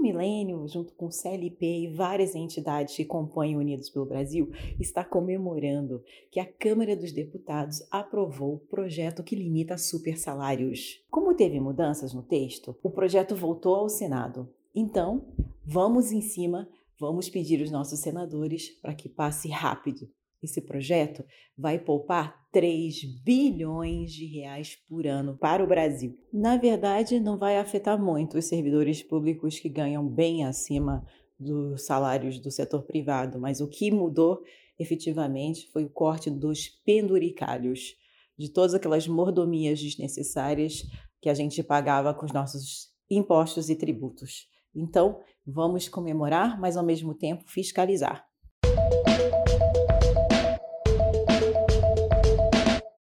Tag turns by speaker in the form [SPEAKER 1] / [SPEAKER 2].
[SPEAKER 1] Instituto Milênio, junto com o CLP e várias entidades que compõem Unidos pelo Brasil, está comemorando que a Câmara dos Deputados aprovou o projeto que limita super salários. Como teve mudanças no texto, o projeto voltou ao Senado. Então, vamos em cima, vamos pedir aos nossos senadores para que passe rápido. Esse projeto vai poupar 3 bilhões de reais por ano para o Brasil. Na verdade, não vai afetar muito os servidores públicos que ganham bem acima dos salários do setor privado, mas o que mudou efetivamente foi o corte dos penduricalhos, de todas aquelas mordomias desnecessárias que a gente pagava com os nossos impostos e tributos. Então, vamos comemorar, mas ao mesmo tempo fiscalizar.